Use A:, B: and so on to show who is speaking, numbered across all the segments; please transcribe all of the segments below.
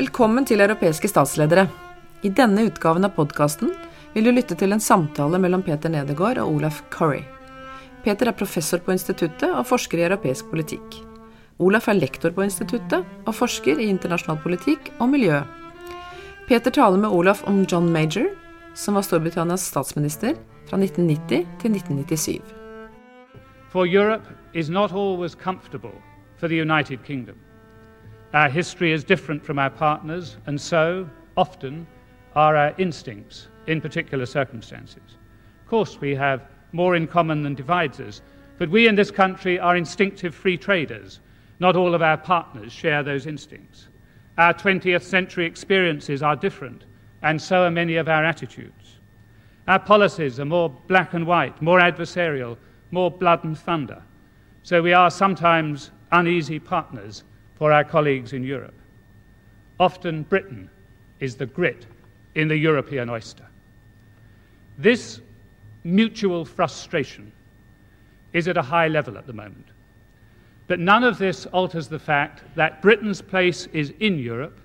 A: Velkommen til Europeiske statsledere. I denne utgaven av podkasten vil du lytte til en samtale mellom Peter Nedegård og Olaf Curry. Peter er professor på instituttet og forsker i europeisk politikk. Olaf er lektor på instituttet og forsker i internasjonal politikk og miljø. Peter taler med Olaf om John Major, som var Storbritannias statsminister fra 1990 til 1997.
B: For Europe is not always comfortable for the United Kingdom. Our history is different from our partners, and so, often, are our instincts in particular circumstances. Of course, we have more in common than divides us, but we in this country are instinctive free traders. Not all of our partners share those instincts. Our 20th century experiences are different, and so are many of our attitudes. Our policies are more black and white, more adversarial, more blood and thunder. So we are sometimes uneasy partners for our colleagues in Europe. Often Britain is the grit in the European oyster. This mutual frustration is at a high level at the moment. But none of this alters the fact that Britain's place is in Europe,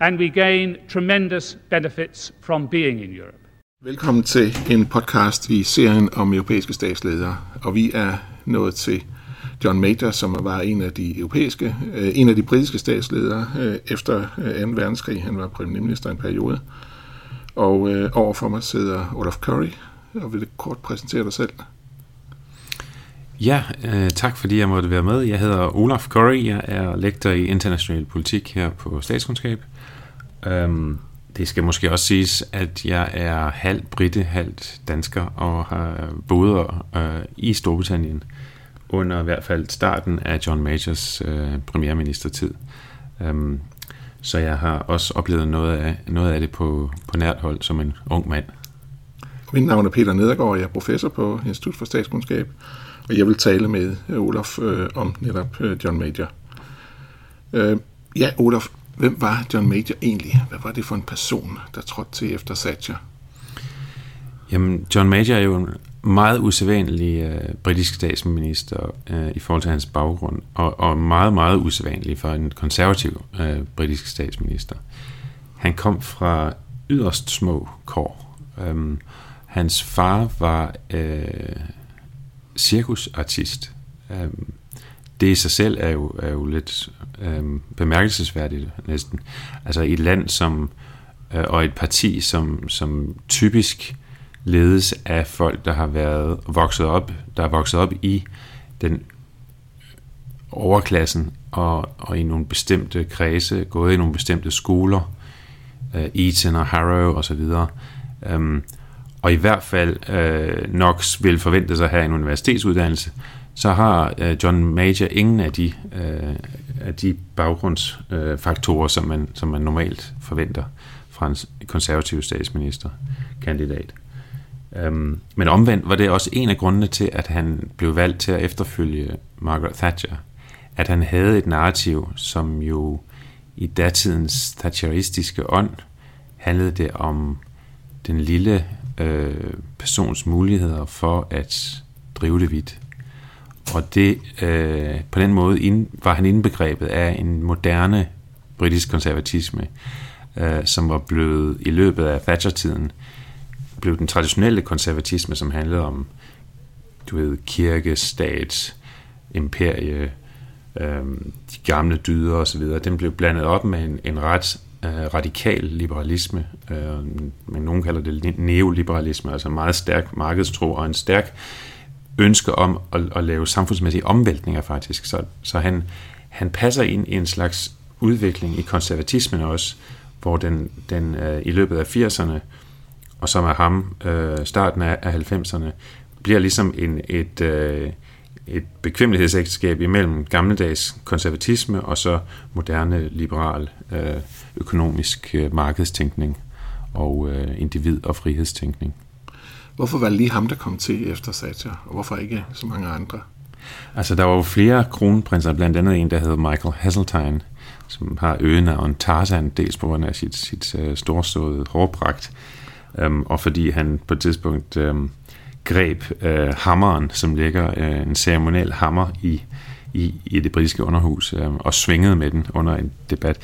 B: and we gain tremendous benefits from being in Europe.
C: Velkommen til en podcast i serien om europæiske statsledere, og vi er nået til John Major, som var en af de europæiske, øh, en af de britiske statsledere øh, efter øh, 2. Verdenskrig. Han var premierminister en periode. Og øh, overfor mig sidder Olaf Curry, og vil du kort præsentere dig selv?
D: Ja, øh, tak fordi jeg måtte være med. Jeg hedder Olaf Curry, jeg er lektor i international politik her på statskundskab. Øhm, det skal måske også siges, at jeg er halv britte, halvt dansker og har boet øh, i Storbritannien under i hvert fald starten af John Majors øh, premierministertid. Øhm, så jeg har også oplevet noget af, noget af det på, på nært hold som en ung mand.
C: Mit navn er Peter Nedergaard, jeg er professor på Institut for Statskundskab, og jeg vil tale med Olaf øh, om netop øh, John Major. Øh, ja, Olaf, hvem var John Major egentlig? Hvad var det for en person, der trådte til efter Thatcher?
D: Jamen, John Major er jo en meget usædvanlig øh, britisk statsminister øh, i forhold til hans baggrund, og, og meget, meget usædvanlig for en konservativ øh, britisk statsminister. Han kom fra yderst små kår. Øhm, hans far var øh, cirkusartist. Øhm, det i sig selv er jo, er jo lidt øhm, bemærkelsesværdigt næsten. Altså i et land som øh, og et parti, som, som typisk ledes af folk, der har været vokset op, der er vokset op i den overklassen og, og i nogle bestemte kredse, gået i nogle bestemte skoler, uh, Eton og Harrow og så videre. Um, og i hvert fald uh, nok vil forvente sig her en universitetsuddannelse, så har uh, John Major ingen af de, uh, af de baggrundsfaktorer, som, man, som man normalt forventer fra en konservativ statsministerkandidat. Um, men omvendt var det også en af grundene til, at han blev valgt til at efterfølge Margaret Thatcher. At han havde et narrativ, som jo i datidens thatcheristiske ånd handlede det om den lille øh, persons muligheder for at drive det vidt. Og det, øh, på den måde ind, var han indbegrebet af en moderne britisk konservatisme, øh, som var blevet i løbet af Thatcher-tiden blev den traditionelle konservatisme, som handlede om, du ved, kirke, stat, imperie, øh, de gamle dyder osv., den blev blandet op med en, en ret øh, radikal liberalisme, øh, men nogen kalder det neoliberalisme, altså meget stærk markedstro og en stærk ønske om at, at lave samfundsmæssige omvæltninger faktisk. Så, så han, han passer ind i en slags udvikling i konservatismen også, hvor den, den øh, i løbet af 80'erne og som er ham, øh, starten af, af 90'erne, bliver ligesom en, et, øh, et bekvemmelighedsægteskab imellem gammeldags konservatisme og så moderne liberal øh, økonomisk øh, markedstænkning og øh, individ- og frihedstænkning.
C: Hvorfor var det lige ham, der kom til efter Thatcher, og hvorfor ikke så mange andre?
D: Altså, der var jo flere kronprinser, blandt andet en, der hed Michael Hasseltine, som har øgenavn Tarzan, dels på grund af sit, sit uh, storståede hårpragt, øhm, og fordi han på et tidspunkt øhm, greb øh, hammeren, som ligger øh, en ceremoniel hammer i, i, i det britiske underhus, øh, og svingede med den under en debat.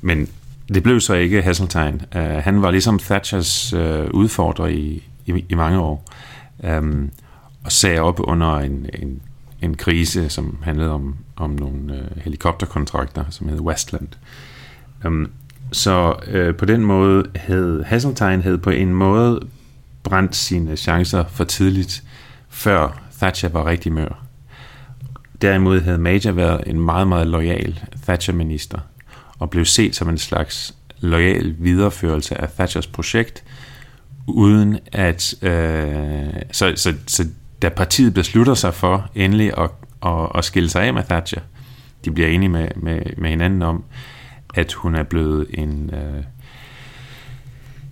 D: Men det blev så ikke Hasseltine. Uh, øh, han var ligesom Thatchers uh, udfordrer i, i, i mange år, um, og sagde op under en, en, en krise, som handlede om, om nogle uh, helikopterkontrakter, som hed Westland. Um, så øh, på den måde havde Hasseltine havde på en måde brændt sine chancer for tidligt, før Thatcher var rigtig mør. Derimod havde Major været en meget, meget lojal Thatcher-minister, og blev set som en slags lojal videreførelse af Thatchers projekt, uden at... Øh, så, så, så da partiet beslutter sig for endelig at, at, at skille sig af med Thatcher, de bliver enige med, med, med hinanden om, at hun er blevet en, øh,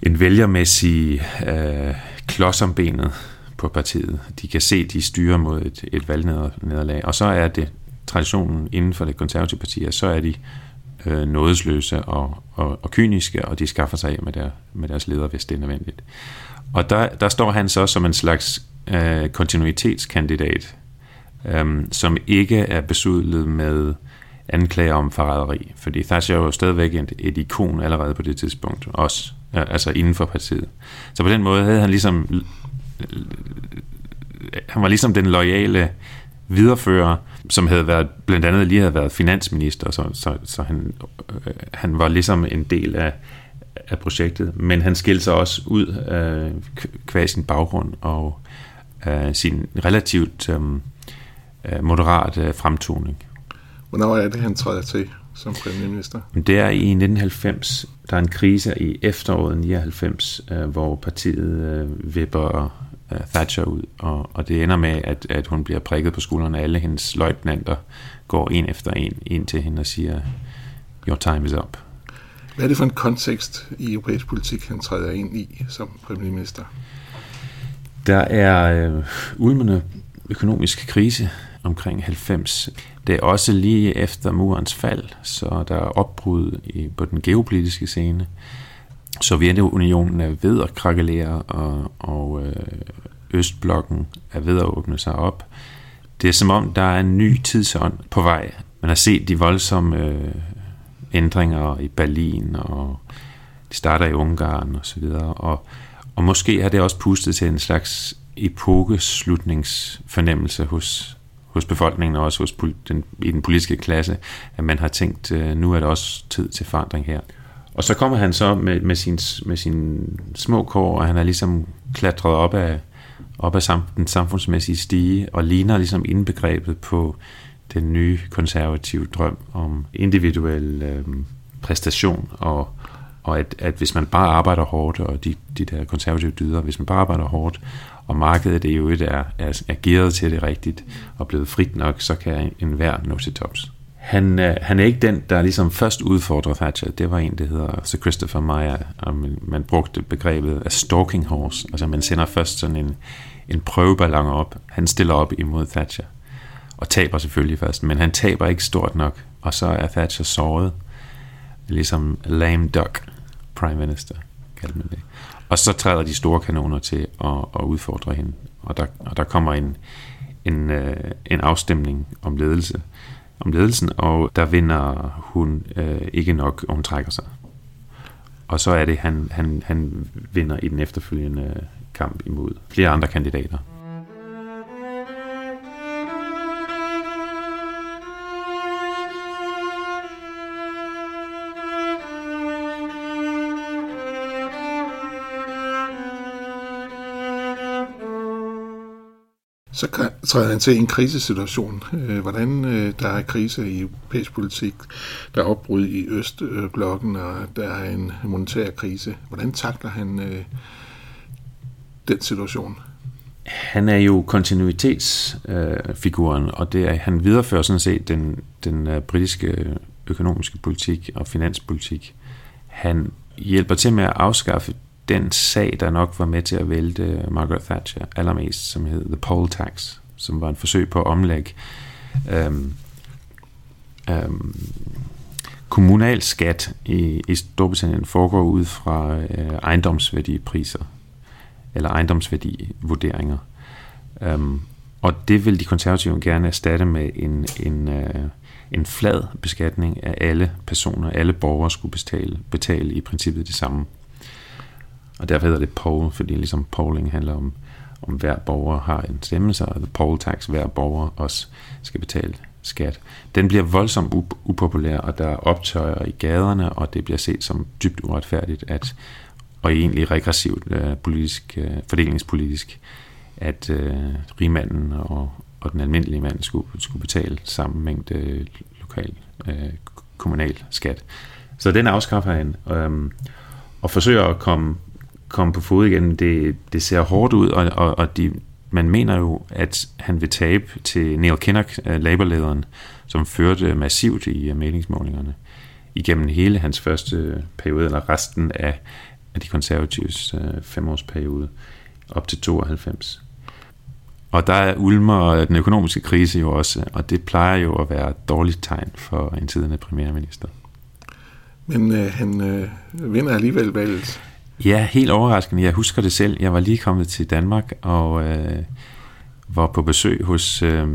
D: en vælgermæssig øh, klods om benet på partiet. De kan se, at de styrer mod et, et valgnederlag. Og så er det traditionen inden for det konservative parti, at så er de øh, nådesløse og, og, og kyniske, og de skaffer sig af med, der, med deres leder, hvis det er nødvendigt. Og der, der står han så som en slags øh, kontinuitetskandidat, øh, som ikke er besudlet med anklager om forræderi, fordi Thatcher er jo stadigvæk et, et ikon allerede på det tidspunkt, også altså inden for partiet. Så på den måde havde han ligesom han var ligesom den loyale viderefører, som havde været, blandt andet lige havde været finansminister, så, så, så han, øh, han var ligesom en del af, af projektet, men han skilte sig også ud af kvæg sin baggrund og øh, sin relativt øh, øh moderat øh, fremtoning.
C: Hvornår er det, han træder til som premierminister?
D: Det er i 1990. Der er en krise i efteråret 99, øh, hvor partiet øh, vipper uh, Thatcher ud, og, og det ender med, at, at hun bliver prikket på skuldrene. Alle hendes løjtnanter går en efter en ind til hende og siger, your time is up.
C: Hvad er det for en kontekst i europæisk politik, han træder ind i som premierminister?
D: Der er øh, ulmende økonomisk krise omkring 90. Det er også lige efter murens fald, så der er opbrud i, på den geopolitiske scene. Sovjetunionen er ved at krakelere, og, og øh, Østblokken er ved at åbne sig op. Det er som om, der er en ny tidsånd på vej. Man har set de voldsomme øh, ændringer i Berlin, og de starter i Ungarn og så videre. Og, og måske har det også pustet til en slags epokeslutningsfornemmelse hos, hos befolkningen og også hos den, i den politiske klasse, at man har tænkt, øh, nu er det også tid til forandring her. Og så kommer han så med, med, sin, med sin små kår, og han er ligesom klatret op af, op af sam, den samfundsmæssige stige, og ligner ligesom indbegrebet på den nye konservative drøm om individuel øh, præstation, og, og at, at hvis man bare arbejder hårdt, og de, de der konservative dyder, hvis man bare arbejder hårdt, og markedet er jo et er, er, er gearet til det rigtigt, og blevet frit nok, så kan enhver nå til tops. Han, øh, han er ikke den, der ligesom først udfordrer Thatcher. Det var en, der hedder Sir Christopher Meyer, og man, man brugte begrebet af stalking horse. Altså man sender først sådan en, en prøveballon op. Han stiller op imod Thatcher, og taber selvfølgelig først, men han taber ikke stort nok, og så er Thatcher såret. Ligesom lame duck prime minister, kaldte man det. Og så træder de store kanoner til at, at udfordre hende, og der, og der kommer en, en, øh, en afstemning om ledelse om ledelsen, og der vinder hun øh, ikke nok, og hun trækker sig. Og så er det, han, han, han vinder i den efterfølgende øh, kamp imod flere andre kandidater.
C: Så træder han til en krisesituation. Øh, hvordan øh, der er krise i europæisk politik, der er opbrud i Østblokken, og der er en monetær krise. Hvordan takler han øh, den situation?
D: Han er jo kontinuitetsfiguren, og det er, han viderefører sådan set den, den britiske økonomiske politik og finanspolitik. Han hjælper til med at afskaffe den sag, der nok var med til at vælte Margaret Thatcher allermest, som hed The Poll Tax, som var en forsøg på at omlægge øhm, øhm, kommunal skat i, i Storbritannien foregår ud fra øh, ejendomsværdipriser eller ejendomsværdivurderinger. Øhm, Og det vil de konservative gerne erstatte med en, en, øh, en flad beskatning af alle personer. Alle borgere skulle betale, betale i princippet det samme. Og derfor hedder det poll, fordi ligesom polling handler om, om hver borger har en stemme, så the poll tax, hver borger også skal betale skat. Den bliver voldsomt upopulær, og der er optøjer i gaderne, og det bliver set som dybt uretfærdigt, at, og egentlig regressivt øh, politisk, øh, fordelingspolitisk, at øh, rigmanden og, og den almindelige mand skulle, skulle betale samme mængde øh, lokal øh, kommunal skat. Så den afskaffer han, øh, og forsøger at komme, komme på fod igen. Det, det ser hårdt ud, og, og, og de, man mener jo, at han vil tabe til Neil Kinnock, uh, Labour-lederen, som førte øh, massivt i øh, meningsmålingerne igennem hele hans første periode, eller resten af, af de konservatives øh, femårsperiode, op til 92. Og der er ulmer den økonomiske krise jo også, og det plejer jo at være et dårligt tegn for en tidligere premierminister.
C: Men øh, han øh, vinder alligevel valget.
D: Ja, helt overraskende. Jeg husker det selv. Jeg var lige kommet til Danmark og øh, var på besøg hos, øh,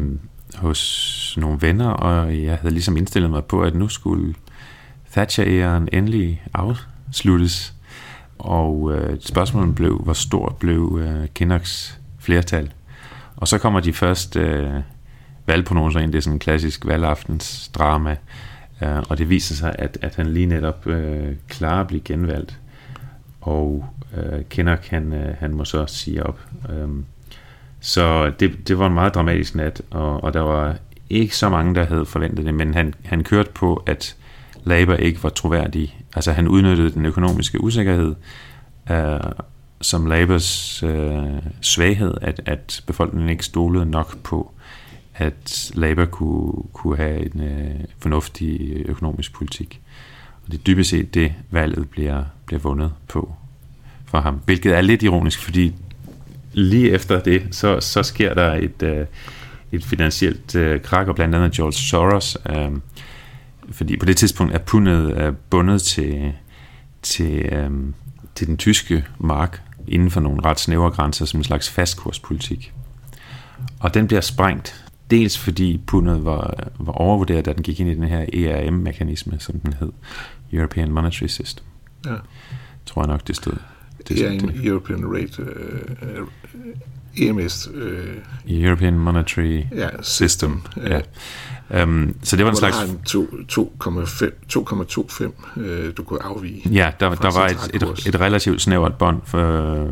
D: hos nogle venner, og jeg havde ligesom indstillet mig på, at nu skulle Thatcher-æren endelig afsluttes. Og øh, spørgsmålet blev, hvor stort blev øh, Kinnocks flertal. Og så kommer de første øh, valgprognoser ind. Det er sådan en klassisk valgaftensdrama. Øh, og det viser sig, at, at han lige netop øh, klarer at blive genvalgt og øh, Kinnock han, øh, han må så sige op. Øhm, så det, det var en meget dramatisk nat, og, og der var ikke så mange, der havde forventet det, men han, han kørte på, at Labour ikke var troværdig. Altså han udnyttede den økonomiske usikkerhed øh, som Labours øh, svaghed, at, at befolkningen ikke stolede nok på, at Labour kunne, kunne have en øh, fornuftig økonomisk politik. Og det er dybest set det, valget bliver, bliver vundet på for ham. Hvilket er lidt ironisk, fordi lige efter det, så, så sker der et, øh, et finansielt øh, krak, og blandt andet George Soros, øh, fordi på det tidspunkt er pundet øh, bundet til, til, øh, til den tyske mark inden for nogle ret snævre grænser som en slags fastkurspolitik. Og den bliver sprængt, dels fordi pundet var, var overvurderet, da den gik ind i den her ERM-mekanisme, som den hed, European Monetary System. Ja. Tror jeg nok, det stod.
C: Det er en European Rate uh, uh, EMS. Uh,
D: European Monetary
C: ja, System.
D: Ja. Ja. Um, så det var en slags...
C: Der 2,25, uh, du kunne afvige.
D: Ja, der, der var et, et, et relativt snævert bånd, for,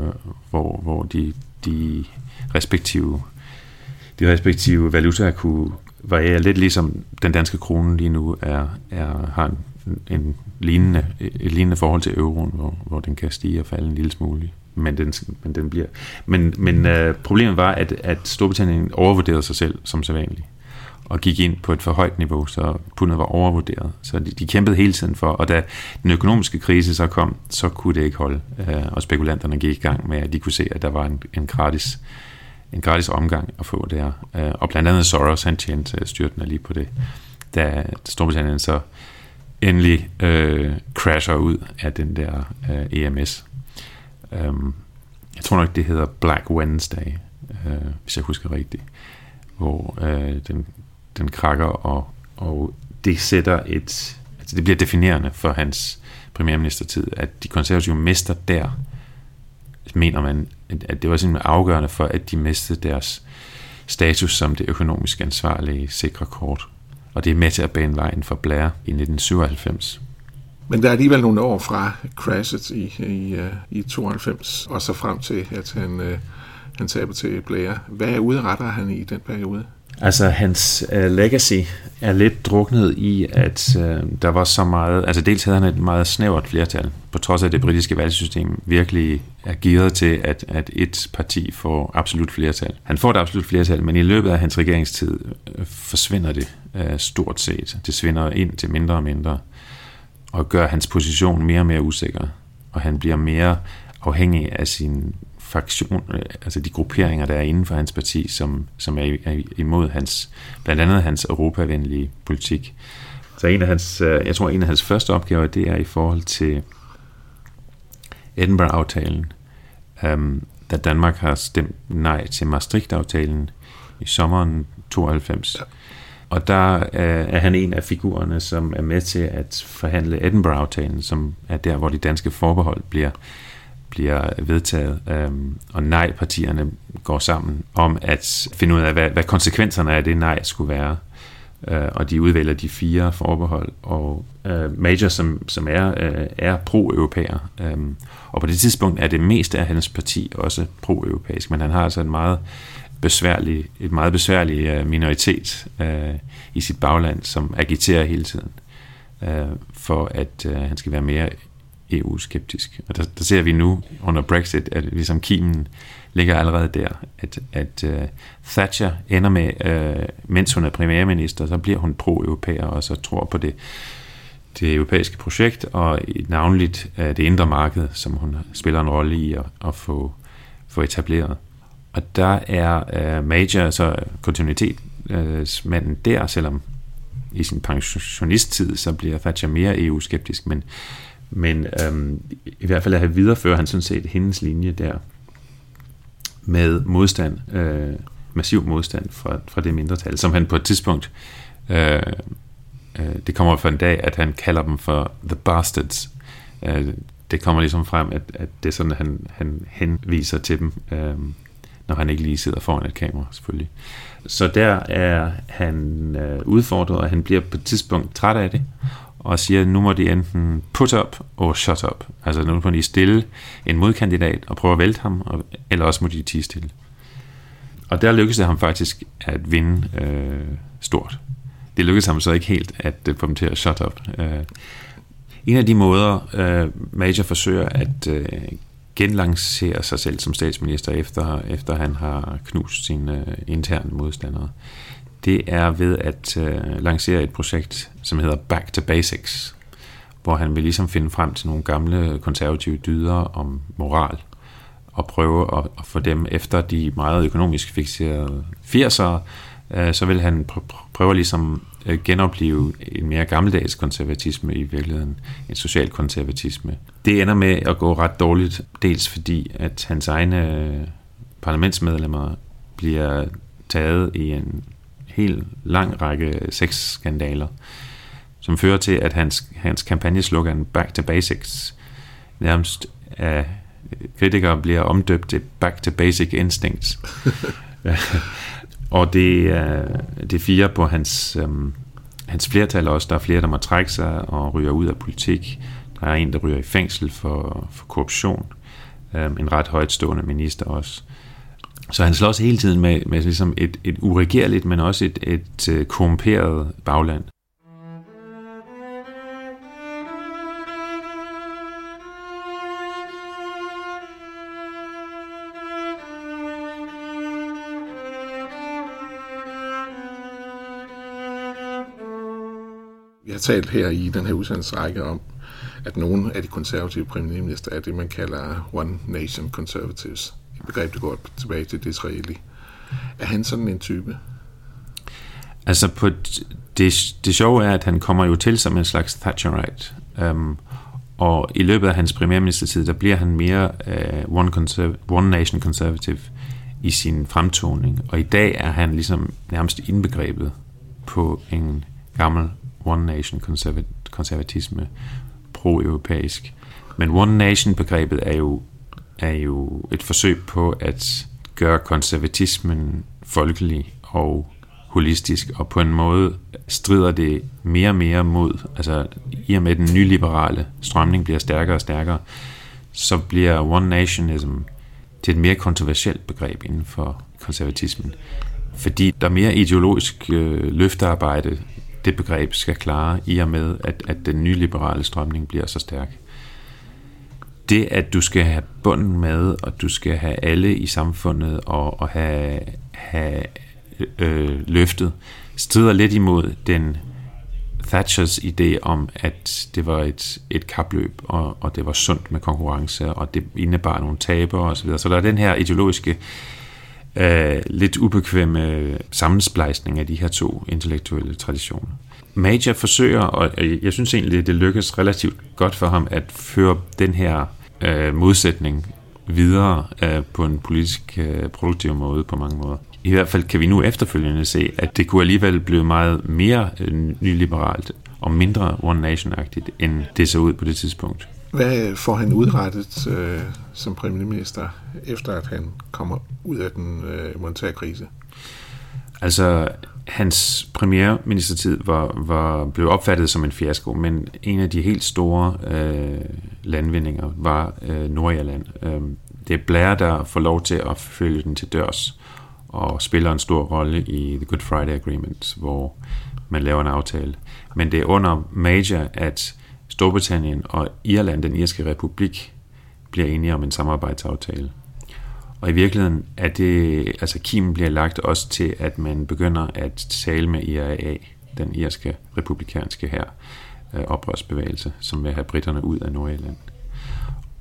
D: hvor, hvor de, de respektive de respektive valutaer kunne variere lidt ligesom den danske krone lige nu er, er har en en lignende, et lignende forhold til euroen, hvor, hvor den kan stige og falde en lille smule. Men den, men den bliver... Men, men øh, problemet var, at, at Storbritannien overvurderede sig selv som sædvanligt og gik ind på et for højt niveau, så pundet var overvurderet. Så de, de kæmpede hele tiden for, og da den økonomiske krise så kom, så kunne det ikke holde. øh, og spekulanterne gik i gang med, at de kunne se, at der var en, en gratis en gratis omgang at få der. Øh, og blandt andet Soros, han tjente styrtende lige på det, da Storbritannien så endelig øh, crasher ud af den der øh, EMS. Um, øhm, jeg tror nok, det hedder Black Wednesday, øh, hvis jeg husker rigtigt, hvor øh, den, den krakker, og, og det sætter et, altså det bliver definerende for hans premierministertid, at de konservative mister der, mener man, at det var simpelthen afgørende for, at de mistede deres status som det økonomisk ansvarlige sikre kort og det er med til at bane vejen for Blair i 1997.
C: Men der er alligevel nogle år fra crashet i, i, øh, i 92, og så frem til, at han, øh, han taber til Blair. Hvad udretter han i den periode?
D: Altså, hans uh, legacy er lidt druknet i, at uh, der var så meget... Altså, dels havde han et meget snævert flertal, på trods af, at det britiske valgsystem virkelig er gearet til, at, at et parti får absolut flertal. Han får et absolut flertal, men i løbet af hans regeringstid uh, forsvinder det uh, stort set. Det svinder ind til mindre og mindre, og gør hans position mere og mere usikker. Og han bliver mere afhængig af sin fraktion, øh, altså de grupperinger, der er inden for hans parti, som, som er imod hans, blandt andet hans europavenlige politik. Så en af hans, øh, jeg tror, en af hans første opgaver, det er i forhold til Edinburgh-aftalen, um, da Danmark har stemt nej til Maastricht-aftalen i sommeren 92. Ja. Og der er han en af figurerne, som er med til at forhandle Edinburgh-aftalen, som er der, hvor de danske forbehold bliver, bliver vedtaget. øh, og nej-partierne går sammen om at finde ud af, hvad, hvad konsekvenserne af det nej skulle være. Øh, og de udvælger de fire forbehold. Og øh, Major, som, som er, øh, er pro-europæer. Øhm, og på det tidspunkt er det meste af hans parti også pro-europæisk, men han har altså en meget besværlig, et meget besværlig øh, minoritet øh, i sit bagland, som agiterer hele tiden øh, for, at øh, han skal være mere EU-skeptisk. Og der, der ser vi nu under Brexit, at ligesom kimen ligger allerede der, at, at uh, Thatcher ender med, uh, mens hun er premierminister, så bliver hun pro-europæer, og så tror på det, det europæiske projekt, og navnligt uh, det indre marked, som hun spiller en rolle i at, at få, få etableret. Og der er uh, Major, så kontinuitetsmanden uh, der, selvom i sin pensionisttid, så bliver Thatcher mere EU-skeptisk, men, men øhm, i hvert fald at have viderefører han sådan set hendes linje der med modstand, øh, massiv modstand fra, fra det mindretal, som han på et tidspunkt, øh, øh, det kommer for en dag, at han kalder dem for the bastards. Øh, det kommer ligesom frem, at, at det er sådan, at han, han henviser til dem, øh, når han ikke lige sidder foran et kamera, selvfølgelig. Så der er han øh, udfordret, og han bliver på et tidspunkt træt af det, og siger, at nu må de enten put up og shut up. Altså nu må de stille en modkandidat og prøve at vælte ham, og, eller også må de tige stille. Og der lykkedes det ham faktisk at vinde øh, stort. Det lykkedes ham så ikke helt at øh, få dem til at shut up. Øh, en af de måder, øh, Major forsøger at øh, genlancere sig selv som statsminister, efter, efter han har knust sine øh, interne modstandere, det er ved at øh, lancere et projekt, som hedder Back to Basics, hvor han vil ligesom finde frem til nogle gamle konservative dyder om moral, og prøve at, at få dem efter de meget økonomisk fixerede 80'ere, øh, så vil han pr- prøve ligesom øh, genopleve en mere gammeldags konservatisme i virkeligheden, en social konservatisme. Det ender med at gå ret dårligt, dels fordi at hans egne øh, parlamentsmedlemmer bliver taget i en helt lang række sexskandaler, som fører til, at hans, hans kampagneslogan Back to Basics nærmest af kritikere bliver omdøbt til Back to Basic Instincts. og det, det fire på hans, um, hans flertal også. Der er flere, der må trække sig og ryger ud af politik. Der er en, der ryger i fængsel for, for korruption. Um, en ret højtstående minister også. Så han slås hele tiden med, med ligesom et, et uregerligt, men også et, et, et korrumperet bagland.
C: Jeg har talt her i den her udsendelsesrække om, at nogle af de konservative premierminister er det, man kalder One Nation Conservatives begreb, det går tilbage til Disraeli. Er han sådan en type?
D: Altså, på det, det sjove er, at han kommer jo til som en slags Thatcherite. Um, øhm, og i løbet af hans premierministertid, der bliver han mere uh, one, one nation conservative i sin fremtoning. Og i dag er han ligesom nærmest indbegrebet på en gammel one nation konservatisme, pro-europæisk. Men one nation begrebet er jo er jo et forsøg på at gøre konservatismen folkelig og holistisk, og på en måde strider det mere og mere mod, altså i og med den nyliberale strømning bliver stærkere og stærkere, så bliver one nationism til et mere kontroversielt begreb inden for konservatismen. Fordi der er mere ideologisk øh, løftearbejde, det begreb skal klare, i og med, at, at den nyliberale strømning bliver så stærk det, at du skal have bunden med, og du skal have alle i samfundet, og, og have, have øh, løftet, strider lidt imod den Thatchers idé om, at det var et, et kapløb, og, og det var sundt med konkurrence, og det indebar nogle taber osv. Så, så der er den her ideologiske, øh, lidt ubekvemme sammensplejsning af de her to intellektuelle traditioner. Major forsøger, og jeg synes egentlig, det lykkes relativt godt for ham at føre den her øh, modsætning videre øh, på en politisk øh, produktiv måde på mange måder. i hvert fald kan vi nu efterfølgende se, at det kunne alligevel blive meget mere øh, nyliberalt og mindre One Nation-agtigt, end det så ud på det tidspunkt.
C: Hvad får han udrettet øh, som premierminister, efter at han kommer ud af den øh, monetære krise?
D: Altså, hans premierministertid var, var, blev opfattet som en fiasko, men en af de helt store øh, landvindinger var øh, Nordirland. Øh, det er Blair, der får lov til at følge den til dørs og spiller en stor rolle i The Good Friday Agreement, hvor man laver en aftale. Men det er under Major, at Storbritannien og Irland, den irske republik, bliver enige om en samarbejdsaftale. Og i virkeligheden er det, altså kimen bliver lagt også til, at man begynder at tale med IRA, den irske republikanske her øh, oprørsbevægelse, som vil have britterne ud af Nordirland.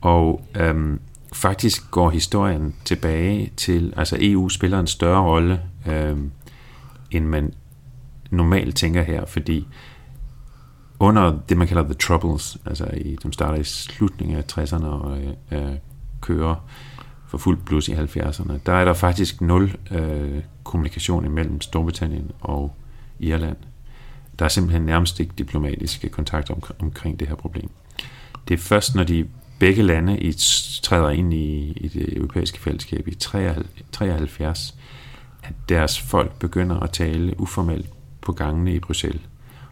D: Og øhm, faktisk går historien tilbage til, altså EU spiller en større rolle, øhm, end man normalt tænker her, fordi under det, man kalder The Troubles, altså i, som starter i slutningen af 60'erne og øh, øh kører for fuld plus i 70'erne, der er der faktisk nul øh, kommunikation imellem Storbritannien og Irland. Der er simpelthen nærmest ikke diplomatiske kontakter om, omkring det her problem. Det er først, når de begge lande i, træder ind i, i det europæiske fællesskab i 73, at deres folk begynder at tale uformelt på gangene i Bruxelles.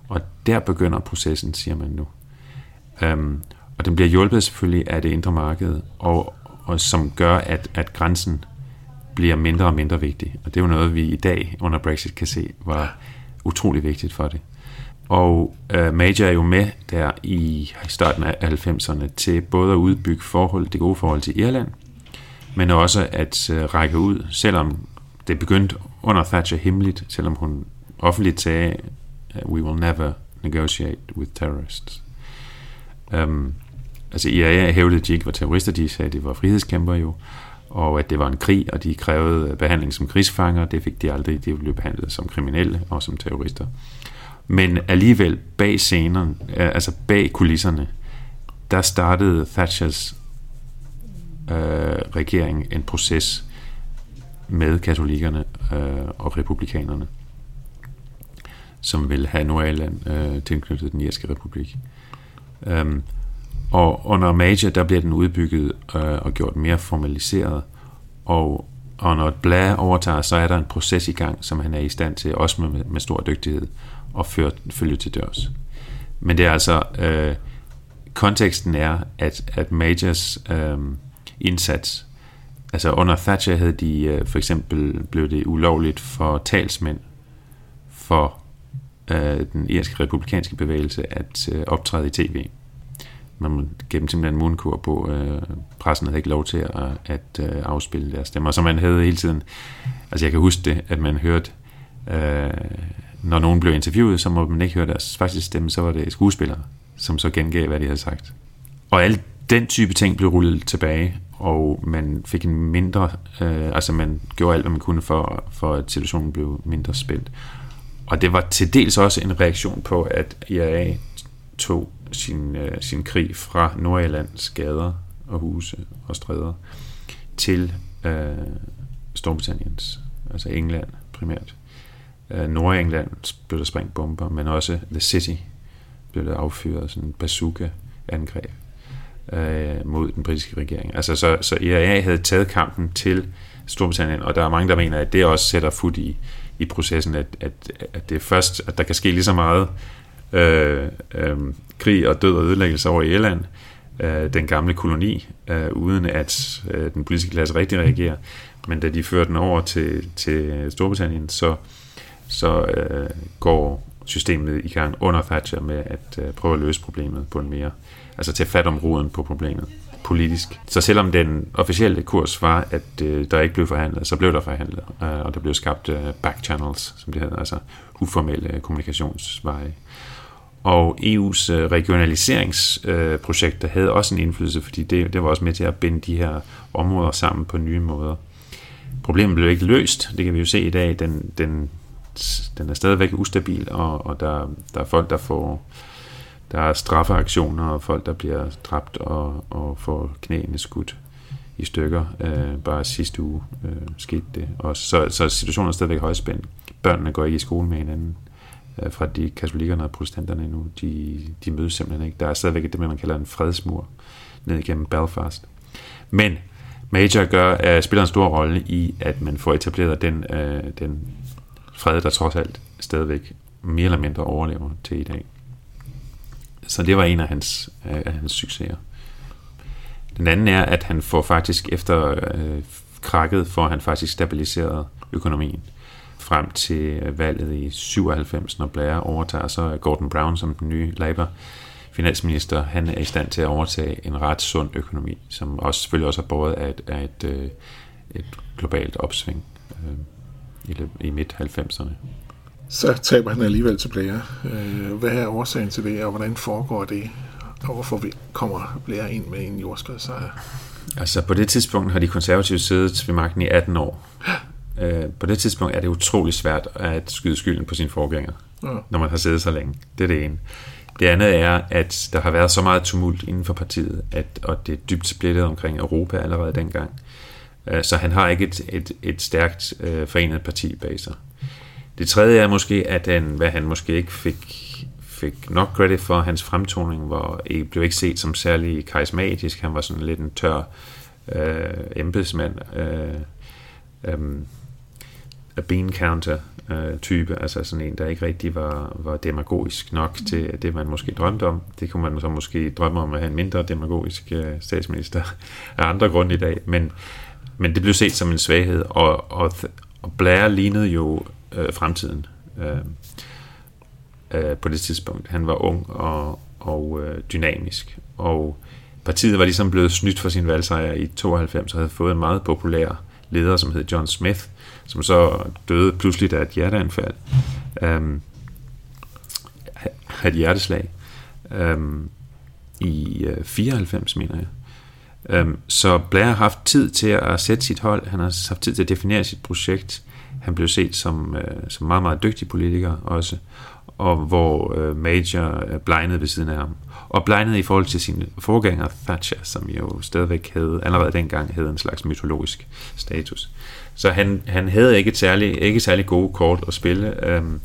D: Og der begynder processen, siger man nu. Øhm, og den bliver hjulpet selvfølgelig af det indre marked, og, og som gør, at, at grænsen bliver mindre og mindre vigtig. Og det er jo noget, vi i dag under Brexit kan se var utrolig vigtigt for det. Og øh, Major er jo med der i starten af 90'erne til både at udbygge forhold, det gode forhold til Irland, men også at øh, række ud, selvom det begyndte under Thatcher hemmeligt, selvom hun offentligt sagde, we will never negotiate with terrorists. Um, altså IRA hævdede, at de ikke var terrorister, de sagde, at de var frihedskæmper jo, og at det var en krig, og de krævede øh, behandling som krigsfanger, det fik de aldrig, de blev behandlet som kriminelle og som terrorister. Men alligevel bag scenerne, øh, altså bag kulisserne, der startede Thatchers øh, regering en proces med katolikkerne øh, og republikanerne som vil have Nordirland øh, tilknyttet den irske republik. Um, og under Major, der bliver den udbygget øh, og gjort mere formaliseret, og, og når Bla overtager, så er der en proces i gang, som han er i stand til, også med, med stor dygtighed, at føre, følge til dørs. Men det er altså, øh, konteksten er, at, at Majors øh, indsats, altså under Thatcher havde de øh, for eksempel, blev det ulovligt for talsmænd for øh, den irske republikanske bevægelse at øh, optræde i tv. Man gennem simpelthen mundkur på, øh, pressen havde ikke lov til at, at øh, afspille deres stemmer, så man havde hele tiden, altså jeg kan huske det, at man hørte, øh, når nogen blev interviewet, så må man ikke høre deres faktiske stemme, så var det skuespillere, som så gengav, hvad de havde sagt. Og alt den type ting blev rullet tilbage, og man fik en mindre, øh, altså man gjorde alt, hvad man kunne for, for at situationen blev mindre spændt. Og det var til dels også en reaktion på, at IRA tog sin, øh, sin krig fra Nordjyllands gader og huse og stræder til øh, Storbritanniens, altså England primært. Øh, Nordengland blev der sprængt bomber, men også The City blev der affyret sådan en bazooka-angreb øh, mod den britiske regering. Altså, så, så IRA havde taget kampen til Storbritannien, og der er mange, der mener, at det også sætter fod i, i processen, at, at, at det er først, at der kan ske lige så meget øh, øh, krig og død og ødelæggelse over i Irland, øh, den gamle koloni, øh, uden at øh, den politiske klasse rigtig reagerer. Men da de fører den over til, til Storbritannien, så, så øh, går systemet i gang under Thatcher med at øh, prøve at løse problemet på en mere, altså tage fat om roden på problemet politisk. Så selvom den officielle kurs var, at øh, der ikke blev forhandlet, så blev der forhandlet, øh, og der blev skabt øh, back channels, som det hedder, altså uformelle øh, kommunikationsveje. Og EU's øh, regionaliseringsprojekter øh, havde også en indflydelse, fordi det, det var også med til at binde de her områder sammen på nye måder. Problemet blev ikke løst, det kan vi jo se i dag. Den, den, den er stadigvæk ustabil, og, og der, der er folk, der får der er straffeaktioner og folk, der bliver dræbt og, og får knæene skudt i stykker. Øh, bare sidste uge øh, skete det Og Så, så situationen er stadigvæk højspændt. Børnene går ikke i skole med hinanden øh, Øh, fra de katolikkerne og protestanterne nu. De, de mødes simpelthen ikke. Der er stadigvæk det, man kalder en fredsmur ned igennem Belfast. Men Major gør, uh, spiller en stor rolle i, at man får etableret den, uh, den fred, der trods alt stadigvæk mere eller mindre overlever til i dag. Så det var en af hans, uh, af hans succeser. Den anden er, at han får faktisk efter uh, krakket, får han faktisk stabiliseret økonomien frem til valget i 97, når Blair overtager, så Gordon Brown som den nye Labour finansminister, han er i stand til at overtage en ret sund økonomi, som også selvfølgelig også er båret af et, af et, øh, et globalt opsving øh, i, i midt-90'erne.
C: Så taber han alligevel til Blair. Øh, hvad er årsagen til det, og hvordan foregår det? Og hvorfor kommer Blair ind med en jordskredssejr?
D: Altså på det tidspunkt har de konservative siddet ved magten i 18 år. På det tidspunkt er det utrolig svært at skyde skylden på sin forgænger, ja. når man har siddet så længe. Det er det ene. Det andet er, at der har været så meget tumult inden for partiet, at, og det er dybt splittet omkring Europa allerede dengang. Øh, så han har ikke et, et, et stærkt øh, forenet parti bag sig. Det tredje er måske, at han, hvad han måske ikke fik, fik nok credit for, hans fremtoning var, blev ikke set som særlig karismatisk. Han var sådan lidt en tør øh, embedsmand. Øh, øh, bean counter øh, type, altså sådan en, der ikke rigtig var, var demagogisk nok mm. til det, man måske drømte om. Det kunne man så måske drømme om at have en mindre demagogisk øh, statsminister af andre grunde i dag, men, men det blev set som en svaghed, og, og, og Blair lignede jo øh, fremtiden øh, øh, på det tidspunkt. Han var ung og, og øh, dynamisk, og partiet var ligesom blevet snydt for sin valgsejr i 92 og havde fået en meget populær leder, som hed John Smith, som så døde pludselig af et hjerteanfald. Um, et hjerteslag. Um, I øh, uh, 94, mener jeg. Um, så Blair har haft tid til at sætte sit hold, han har haft tid til at definere sit projekt. Han blev set som, uh, som meget, meget dygtig politiker også, og hvor uh, Major uh, blegnede ved siden af ham. Og blegnede i forhold til sin forgænger Thatcher, som jo stadigvæk havde, allerede dengang havde en slags mytologisk status. Så han, han havde ikke særlig, ikke særlig gode kort at spille, øhm,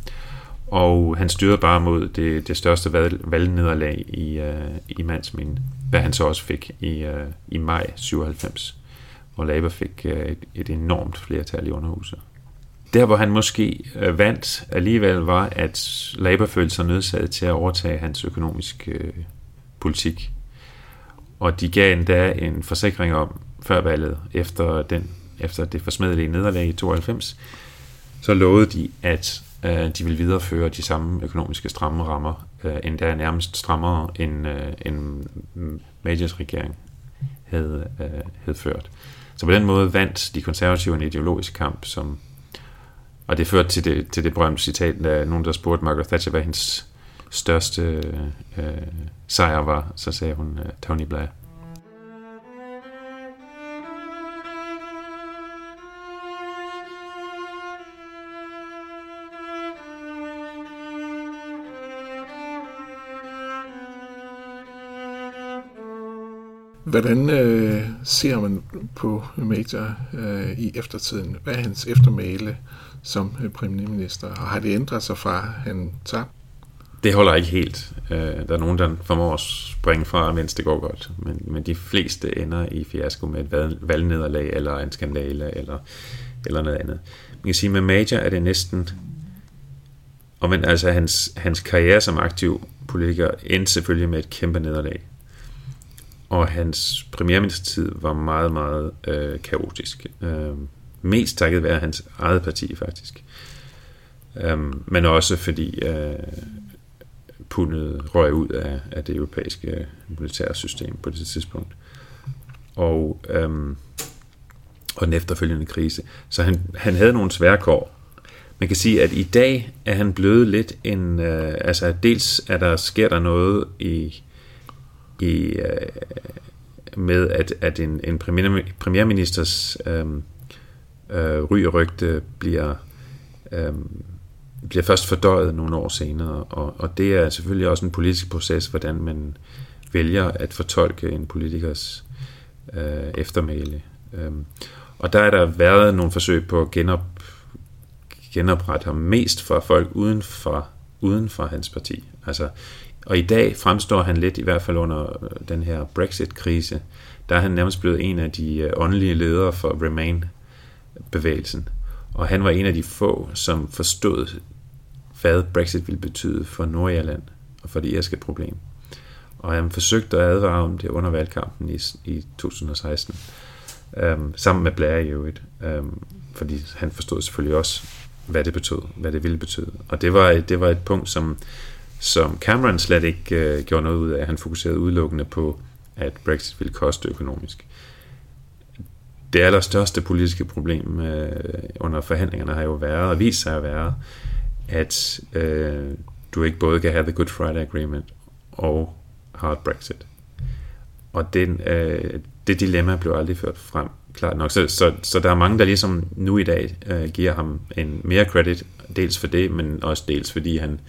D: og han styrede bare mod det, det største valg, valgnederlag i, øh, i mandsminde, hvad han så også fik i, øh, i maj 97, hvor Labour fik øh, et, et enormt flertal i underhuset. Der, hvor han måske øh, vandt alligevel, var, at Labour følte sig nødsaget til at overtage hans økonomiske øh, politik. Og de gav endda en forsikring om, før valget, efter den efter det forsmedelige nederlag i 92, så lovede de, at øh, de ville videreføre de samme økonomiske stramme rammer, øh, endda nærmest strammere end, øh, end Majors regering havde, øh, havde ført. Så på den måde vandt de konservative en ideologisk kamp, som og det førte til det, til det berømte citat af nogen, der spurgte Margaret Thatcher, hvad hendes største øh, øh sejr var. Så sagde hun øh, Tony Blair.
C: Hvordan øh, ser man på Major øh, i eftertiden? Hvad er hans eftermæle som øh, premierminister? Og har det ændret sig fra, han tabte?
D: Det holder ikke helt. Øh, der er nogen, der formår at springe fra, mens det går godt. Men, men de fleste ender i fiasko med et valgnederlag, eller en skandale, eller, eller noget andet. Man kan sige, med Major er det næsten... Og men altså, hans, hans karriere som aktiv politiker endte selvfølgelig med et kæmpe nederlag og hans premierministertid var meget, meget øh, kaotisk. Øh, mest takket være hans eget parti, faktisk. Øh, men også fordi øh, pundet røg ud af, af det europæiske militære system på det tidspunkt. Og, øh, og den efterfølgende krise. Så han, han havde nogle svære kår. Man kan sige, at i dag er han blevet lidt en... Øh, altså, dels er der, sker der noget i i, øh, med, at, at en, en premier, premierministers øh, øh, ry og rygte bliver, øh, bliver først fordøjet nogle år senere, og, og det er selvfølgelig også en politisk proces, hvordan man vælger at fortolke en politikers øh, eftermæle. Øh, og der er der været nogle forsøg på at genop, genoprette ham mest for folk uden for, uden for hans parti. Altså, og i dag fremstår han lidt, i hvert fald under øh, den her Brexit-krise, der er han nærmest blevet en af de øh, åndelige ledere for Remain-bevægelsen. Og han var en af de få, som forstod, hvad Brexit ville betyde for Nordirland og for det irske problem. Og han forsøgte at advare om det under valgkampen i, i 2016, øhm, sammen med Blair i øvrigt, øhm, fordi han forstod selvfølgelig også, hvad det betød, hvad det ville betyde. Og det var, det var et punkt, som, som Cameron slet ikke øh, gjorde noget ud af. Han fokuserede udelukkende på, at Brexit ville koste økonomisk. Det allerstørste politiske problem øh, under forhandlingerne har jo været, og vist sig at være, at øh, du ikke både kan have The Good Friday Agreement og hard Brexit. Og den, øh, det dilemma blev aldrig ført frem klart nok. Så, så, så der er mange, der ligesom nu i dag øh, giver ham en mere credit, dels for det, men også dels fordi han,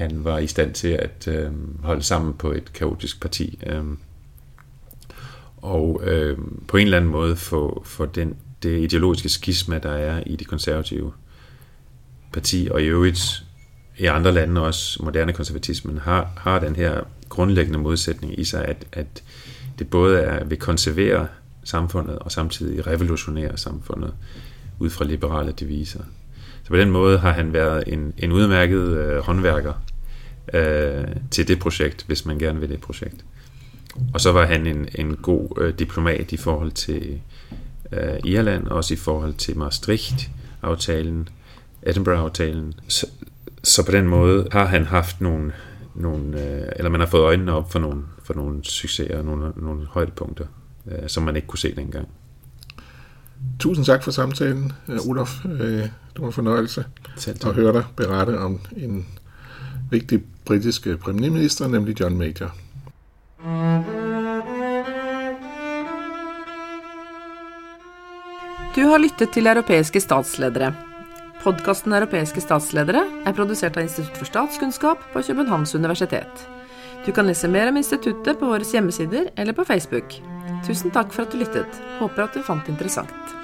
D: han var i stand til at øh, holde sammen på et kaotisk parti. Øh, og øh, på en eller anden måde få, få den, det ideologiske skisma, der er i det konservative parti, og i øvrigt i andre lande også, moderne konservatismen, har, har den her grundlæggende modsætning i sig, at, at det både er vil konservere samfundet og samtidig revolutionere samfundet ud fra liberale deviser. Så på den måde har han været en, en udmærket øh, håndværker øh, til det projekt, hvis man gerne vil det projekt. Og så var han en, en god øh, diplomat i forhold til øh, Irland, også i forhold til Maastricht-aftalen, Edinburgh-aftalen. Så, så på den måde har han haft nogle, nogle øh, eller man har fået øjnene op for nogle, for nogle succeser og nogle, nogle højdepunkter, øh, som man ikke kunne se dengang.
C: Tusind tak for samtalen, øh, Olof. Øh, det var en fornøjelse at høre dig berette om en vigtige britiske premierminister, nemlig John Major.
A: Du har lyttet til Europeiske statsledere. Podkasten Europeiske statsledere er produsert av Institutt for statskunnskap på Københavns universitet. Du kan lese mer om instituttet på våre hjemmesider eller på Facebook. Tusen takk for at du lyttet. Håper at du fant det interessant.